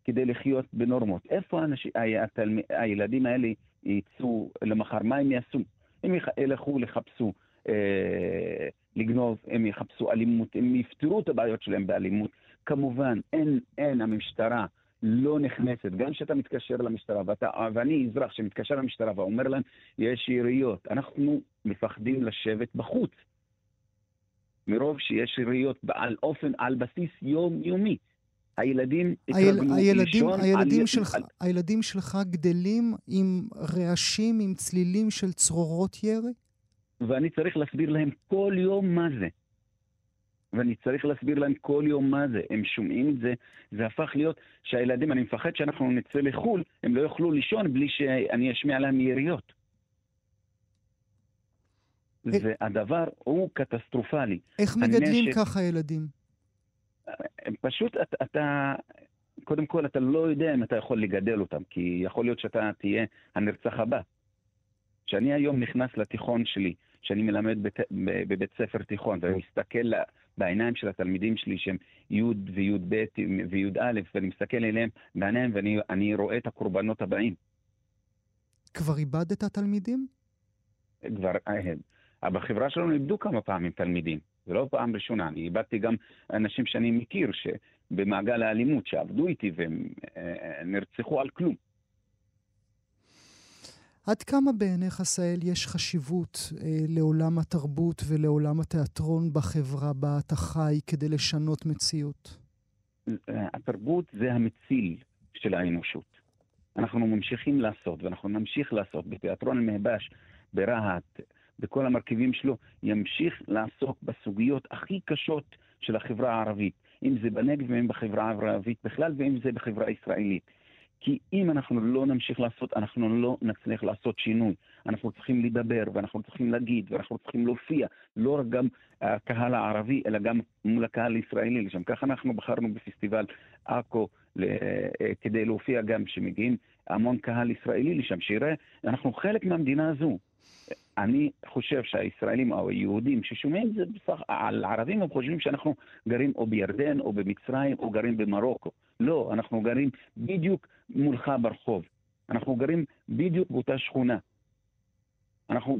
Speaker 7: כדי לחיות בנורמות. איפה האנשים, התלמ... הילדים האלה יצאו למחר? מה הם יעשו? הם ילכו לחפשו אה, לגנוב, הם יחפשו אלימות, הם יפתרו את הבעיות שלהם באלימות. כמובן, אין, אין, המשטרה לא נכנסת. גם כשאתה מתקשר למשטרה, ואתה, ואני אזרח שמתקשר למשטרה ואומר להם, יש יריות, אנחנו מפחדים לשבת בחוץ. מרוב שיש יריות על אופן, על בסיס יומיומי. הילדים
Speaker 1: לישון... הילדים, על... שלך, על... הילדים שלך גדלים עם רעשים, עם צלילים של צרורות ירי?
Speaker 7: ואני צריך להסביר להם כל יום מה זה. ואני צריך להסביר להם כל יום מה זה. הם שומעים את זה, זה הפך להיות שהילדים, אני מפחד שאנחנו נצא לחו"ל, הם לא יוכלו לישון בלי שאני אשמיע להם יריות. והדבר הוא קטסטרופלי.
Speaker 1: איך מגדלים הנשק... ככה ילדים?
Speaker 7: פשוט אתה, אתה, קודם כל אתה לא יודע אם אתה יכול לגדל אותם, כי יכול להיות שאתה תהיה הנרצח הבא. כשאני היום נכנס לתיכון שלי, שאני מלמד בת, בבית ספר תיכון, ואני מסתכל בעיניים של התלמידים שלי שהם י' וי"ב וי"א, ואני מסתכל אליהם בעיניים ואני רואה את הקורבנות הבאים.
Speaker 1: כבר איבדת תלמידים?
Speaker 7: כבר, אה, בחברה שלנו איבדו כמה פעמים תלמידים. זו לא פעם ראשונה, אני איבדתי גם אנשים שאני מכיר שבמעגל האלימות שעבדו איתי והם אה, נרצחו על כלום.
Speaker 1: עד כמה בעיניך, סהל, יש חשיבות אה, לעולם התרבות ולעולם התיאטרון בחברה בה אתה חי כדי לשנות מציאות?
Speaker 7: התרבות זה המציל של האנושות. אנחנו ממשיכים לעשות, ואנחנו נמשיך לעשות בתיאטרון אל-מהבש, ברהט, בכל המרכיבים שלו, ימשיך לעסוק בסוגיות הכי קשות של החברה הערבית, אם זה בנגב ואם בחברה הערבית בכלל ואם זה בחברה הישראלית. כי אם אנחנו לא נמשיך לעשות, אנחנו לא נצליח לעשות שינוי. אנחנו צריכים לדבר, ואנחנו צריכים להגיד, ואנחנו צריכים להופיע, לא רק גם הקהל הערבי, אלא גם מול הקהל הישראלי לשם. ככה אנחנו בחרנו בפסטיבל עכו כדי להופיע גם, שמגיעים המון קהל ישראלי לשם, שיראה, אנחנו חלק מהמדינה הזו. אני חושב שהישראלים או היהודים ששומעים את זה בסך, על ערבים, הם חושבים שאנחנו גרים או בירדן או במצרים או גרים במרוקו. לא, אנחנו גרים בדיוק מולך ברחוב. אנחנו גרים בדיוק באותה שכונה. אנחנו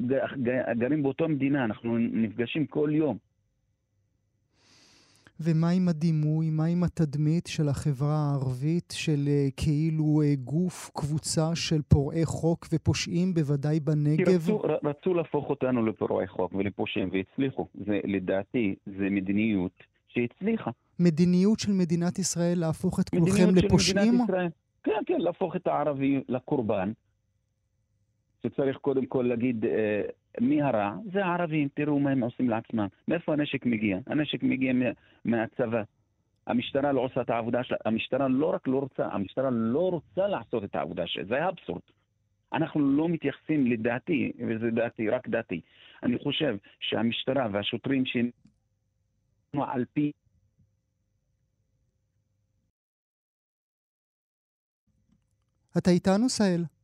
Speaker 7: גרים באותה מדינה, אנחנו נפגשים כל יום.
Speaker 1: ומה עם הדימוי, מה עם התדמית של החברה הערבית, של uh, כאילו uh, גוף, קבוצה של פורעי חוק ופושעים, בוודאי בנגב? כי
Speaker 7: רצו, רצו להפוך אותנו לפורעי חוק ולפושעים, והצליחו. זה, לדעתי, זה מדיניות שהצליחה.
Speaker 1: מדיניות של מדינת ישראל להפוך את כולכם לפושעים?
Speaker 7: כן, כן, להפוך את הערבי לקורבן. שצריך קודם כל להגיד אה, מי הרע? זה הערבים, תראו מה הם עושים לעצמם. מאיפה הנשק מגיע? הנשק מגיע מהצבא. המשטרה לא עושה את העבודה שלה. המשטרה לא רק לא רוצה, המשטרה לא רוצה לעשות את העבודה שלה. זה האבסורד. אנחנו לא מתייחסים לדעתי, וזה דעתי, רק דעתי. אני חושב שהמשטרה והשוטרים שהם על פי
Speaker 1: אתה איתנו, סהל?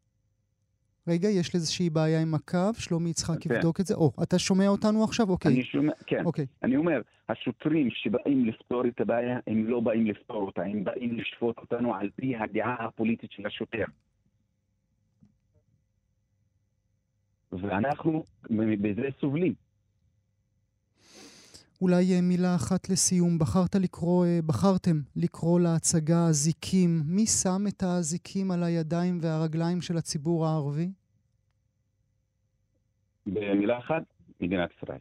Speaker 1: רגע, יש איזושהי בעיה עם הקו, שלומי יצחק כן. יבדוק את זה. או, אתה שומע אותנו עכשיו? אוקיי.
Speaker 7: אני שומע, כן. אוקיי. אני אומר, השוטרים שבאים לפתור את הבעיה, הם לא באים לפתור אותה, הם באים לשפוט אותנו על פי הדעה הפוליטית של השוטר. ואנחנו בזה סובלים.
Speaker 1: אולי אה, מילה אחת לסיום. בחרת לקרוא, אה, בחרתם לקרוא להצגה אזיקים. מי שם את האזיקים על הידיים והרגליים של הציבור הערבי?
Speaker 7: במילה אחת, מדינת ישראל.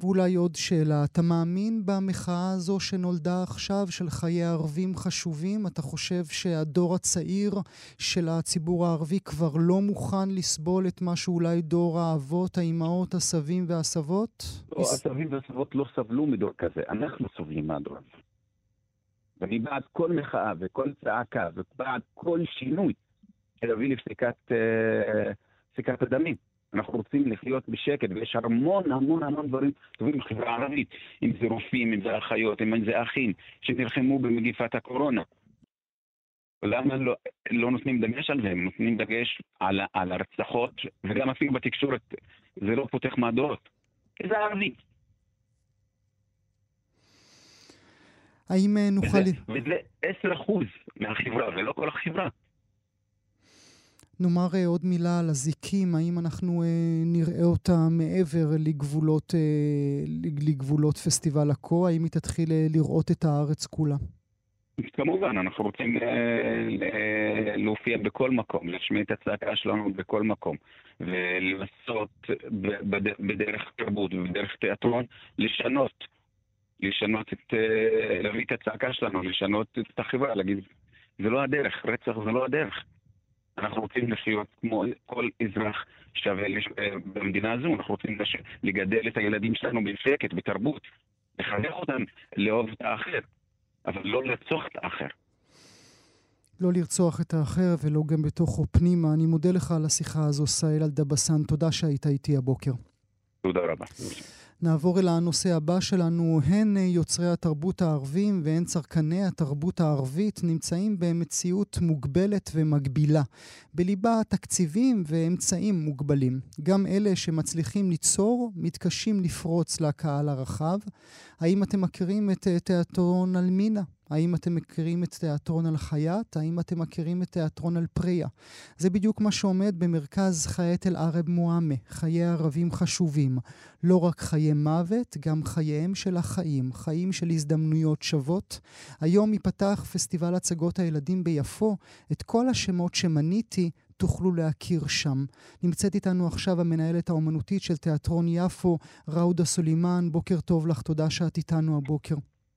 Speaker 1: ואולי עוד שאלה, אתה מאמין במחאה הזו שנולדה עכשיו של חיי ערבים חשובים? אתה חושב שהדור הצעיר של הציבור הערבי כבר לא מוכן לסבול את מה שאולי דור האבות, האימהות, הסבים והסבות?
Speaker 7: לא, הסבים והסבות לא סבלו מדור כזה, אנחנו סובלים מהדור הזה. ואני בעד כל מחאה וכל צעקה ובעד כל שינוי שיביא לפסיקת אה, הדמים. אנחנו רוצים לחיות בשקט, ויש המון המון המון דברים טובים בחברה הערבית, אם זה רופאים, אם זה אחיות, אם זה אחים, שנלחמו במגיפת הקורונה. למה לא, לא נותנים דגש על זה? הם נותנים דגש על, על הרצחות, וגם אפילו בתקשורת זה לא פותח מהדורות. זה ערבי.
Speaker 1: האם אה, נוכל...
Speaker 7: וזה, וזה 10% מהחברה, ולא כל החברה.
Speaker 1: נאמר uh, עוד מילה על הזיקים, האם אנחנו uh, נראה אותה מעבר לגבולות, uh, לגבולות פסטיבל עכו? האם היא תתחיל לראות את הארץ כולה?
Speaker 7: כמובן, אנחנו רוצים להופיע בכל מקום, להשמיע את הצעקה שלנו בכל מקום, ולנסות בדרך תרבות ובדרך תיאטרון לשנות, לשנות את, להביא את הצעקה שלנו, לשנות את החברה, להגיד, זה לא הדרך, רצח זה לא הדרך. אנחנו רוצים לחיות כמו כל אזרח שווה במדינה הזו, אנחנו רוצים לגדל את הילדים שלנו בשקט, בתרבות, לחנך אותם לאהוב את האחר. אבל לא לרצוח את האחר.
Speaker 1: לא לרצוח את האחר ולא גם בתוכו פנימה. אני מודה לך על השיחה הזו, סאיל אלדבסן. תודה שהיית איתי הבוקר.
Speaker 7: תודה רבה.
Speaker 1: נעבור אל הנושא הבא שלנו. הן יוצרי התרבות הערבים והן צרכני התרבות הערבית נמצאים במציאות מוגבלת ומגבילה. בליבה תקציבים ואמצעים מוגבלים. גם אלה שמצליחים ליצור מתקשים לפרוץ לקהל הרחב. האם אתם מכירים את תיאטרון אלמינה? האם אתם מכירים את תיאטרון על חייט? האם אתם מכירים את תיאטרון על פריה? זה בדיוק מה שעומד במרכז חיית אל-ערב מועמה. חיי ערבים חשובים. לא רק חיי מוות, גם חייהם של החיים. חיים של הזדמנויות שוות. היום ייפתח פסטיבל הצגות הילדים ביפו. את כל השמות שמניתי תוכלו להכיר שם. נמצאת איתנו עכשיו המנהלת האומנותית של תיאטרון יפו, ראודה סולימאן. בוקר טוב לך, תודה שאת איתנו הבוקר.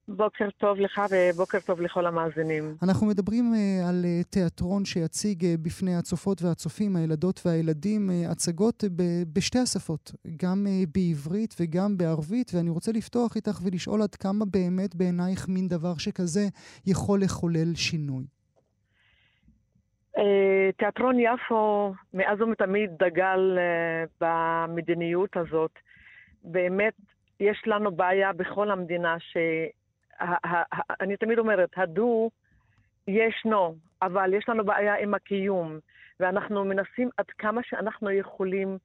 Speaker 8: בוקר טוב לך ובוקר טוב לכל המאזינים.
Speaker 1: אנחנו מדברים uh, על uh, תיאטרון שיציג uh, בפני הצופות והצופים, הילדות והילדים, uh, הצגות uh, ב- בשתי השפות, גם uh, בעברית וגם בערבית, ואני רוצה לפתוח איתך ולשאול עד כמה באמת בעינייך מין דבר שכזה יכול לחולל שינוי.
Speaker 8: Uh, תיאטרון יפו מאז ומתמיד דגל uh, במדיניות הזאת. באמת, יש לנו בעיה בכל המדינה ש... אני תמיד אומרת, הדו ישנו, אבל יש לנו בעיה עם הקיום, ואנחנו מנסים עד כמה שאנחנו יכולים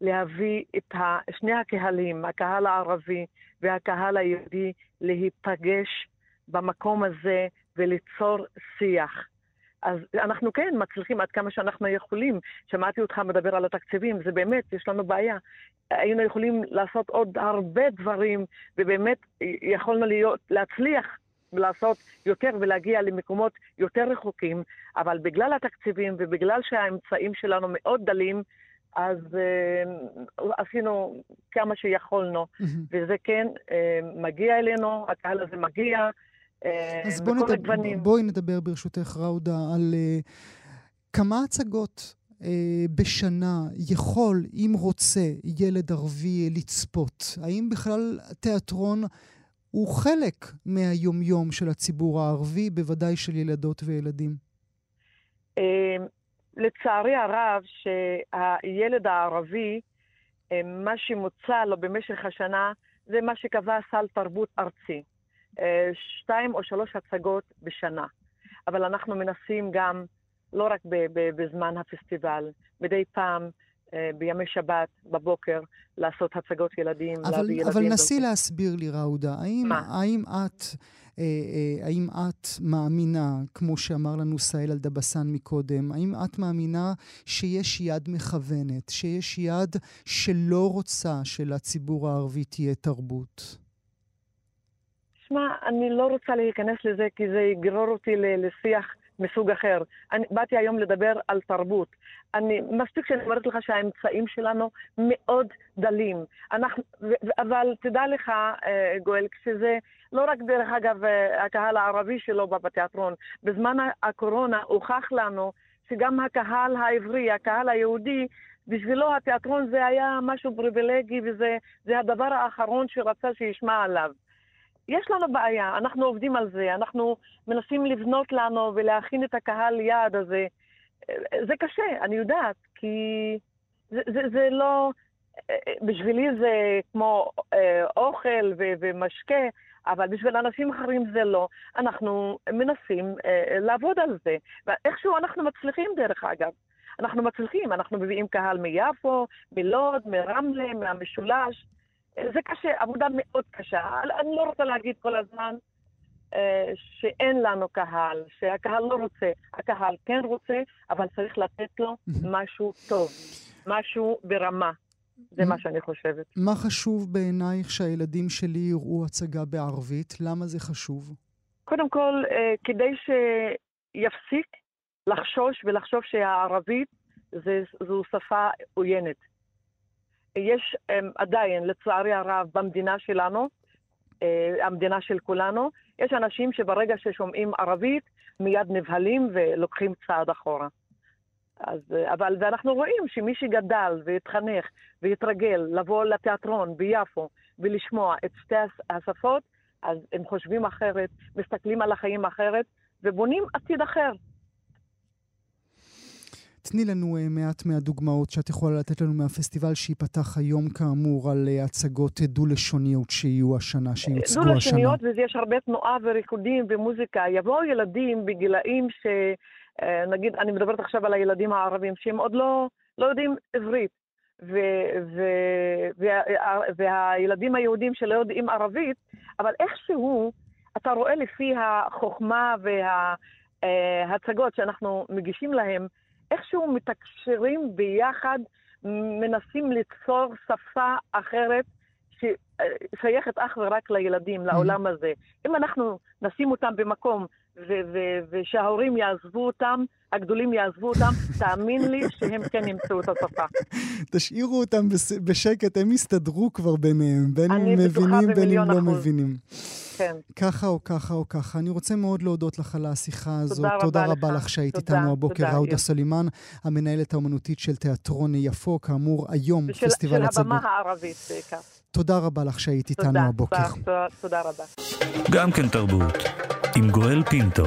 Speaker 8: להביא את שני הקהלים, הקהל הערבי והקהל היהודי, להיפגש במקום הזה וליצור שיח. אז אנחנו כן מצליחים עד כמה שאנחנו יכולים. שמעתי אותך מדבר על התקציבים, זה באמת, יש לנו בעיה. היינו יכולים לעשות עוד הרבה דברים, ובאמת יכולנו להיות, להצליח לעשות יותר ולהגיע למקומות יותר רחוקים, אבל בגלל התקציבים ובגלל שהאמצעים שלנו מאוד דלים, אז uh, עשינו כמה שיכולנו, mm-hmm. וזה כן uh, מגיע אלינו, הקהל הזה מגיע,
Speaker 1: אז בוא נדבר, בואי נדבר ברשותך, ראודה, על uh, כמה הצגות uh, בשנה יכול, אם רוצה, ילד ערבי לצפות? האם בכלל תיאטרון הוא חלק מהיומיום של הציבור הערבי, בוודאי של ילדות וילדים?
Speaker 8: לצערי הרב, שהילד הערבי, מה שמוצע לו במשך השנה, זה מה שקבע סל תרבות ארצי. אה, שתיים או שלוש הצגות בשנה. אבל אנחנו מנסים גם, לא רק בזמן הפסטיבל, מדי פעם אה, בימי שבת בבוקר לעשות הצגות ילדים,
Speaker 1: אבל, להביא ילדים. אבל נסי להסביר לי, ראודה, האם, האם את... אה, אה, האם את מאמינה, כמו שאמר לנו סאיל אלדבסן מקודם, האם את מאמינה שיש יד מכוונת, שיש יד שלא רוצה שלציבור הערבי תהיה תרבות?
Speaker 8: שמע, אני לא רוצה להיכנס לזה כי זה יגרור אותי לשיח מסוג אחר. אני באתי היום לדבר על תרבות. אני, מספיק שאני אומרת לך שהאמצעים שלנו מאוד דלים. אנחנו, אבל תדע לך, אה, גואל, כשזה לא רק דרך אגב אה, הקהל הערבי שלו בתיאטרון, בזמן הקורונה הוכח לנו שגם הקהל העברי, הקהל היהודי, בשבילו התיאטרון זה היה משהו פריבילגי וזה הדבר האחרון שרצה שישמע עליו. יש לנו בעיה, אנחנו עובדים על זה, אנחנו מנסים לבנות לנו ולהכין את הקהל יעד הזה. זה קשה, אני יודעת, כי זה, זה, זה לא... בשבילי זה כמו אה, אוכל ו- ומשקה, אבל בשביל אנשים אחרים זה לא. אנחנו מנסים אה, לעבוד על זה, ואיכשהו אנחנו מצליחים דרך אגב. אנחנו מצליחים, אנחנו מביאים קהל מיפו, מלוד, מרמלה, מהמשולש. זה קשה, עבודה מאוד קשה. אני לא רוצה להגיד כל הזמן אה, שאין לנו קהל, שהקהל לא רוצה. הקהל כן רוצה, אבל צריך לתת לו משהו טוב, משהו ברמה. זה מה שאני חושבת.
Speaker 1: מה חשוב בעינייך שהילדים שלי יראו הצגה בערבית? למה זה חשוב?
Speaker 8: קודם כל, אה, כדי שיפסיק לחשוש ולחשוב שהערבית זה, זו שפה עוינת. יש אה, עדיין, לצערי הרב, במדינה שלנו, אה, המדינה של כולנו, יש אנשים שברגע ששומעים ערבית, מיד נבהלים ולוקחים צעד אחורה. אז, אבל, ואנחנו רואים שמי שגדל והתחנך והתרגל לבוא לתיאטרון ביפו ולשמוע את שתי השפות, אז הם חושבים אחרת, מסתכלים על החיים אחרת ובונים עתיד אחר.
Speaker 1: תני לנו uh, מעט מהדוגמאות שאת יכולה לתת לנו מהפסטיבל שייפתח היום כאמור על uh, הצגות דו-לשוניות שיהיו השנה, שיוצגו השנה.
Speaker 8: דו-לשוניות, ויש הרבה תנועה וריקודים ומוזיקה. יבואו ילדים בגילאים ש... נגיד, אני מדברת עכשיו על הילדים הערבים, שהם עוד לא, לא יודעים עברית. ו- ו- וה- והילדים היהודים שלא יודעים ערבית, אבל איכשהו אתה רואה לפי החוכמה וההצגות שאנחנו מגישים להם, איכשהו מתקשרים ביחד, מנסים ליצור שפה אחרת ששייכת אך ורק לילדים, mm-hmm. לעולם הזה. אם אנחנו נשים אותם במקום ושההורים יעזבו אותם, הגדולים יעזבו אותם, תאמין לי שהם כן ימצאו את השפה.
Speaker 1: תשאירו אותם בשקט, הם יסתדרו כבר ביניהם, בין אם מבינים בין אם לא אחוז. מבינים.
Speaker 8: כן.
Speaker 1: ככה או ככה או ככה. אני רוצה מאוד להודות לך על השיחה הזאת.
Speaker 8: תודה רבה
Speaker 1: תודה
Speaker 8: לך.
Speaker 1: רבה לך שהיית איתנו הבוקר. ראודה סלימאן, המנהלת האומנותית של תיאטרון יפו, כאמור, היום
Speaker 8: של,
Speaker 1: פסטיבל
Speaker 8: הצגות. של הבמה הערבית בעיקר.
Speaker 1: תודה רבה לך שהיית איתנו הבוקר.
Speaker 8: תודה, תודה רבה.
Speaker 2: גם כן תרבות, עם גואל פינטו.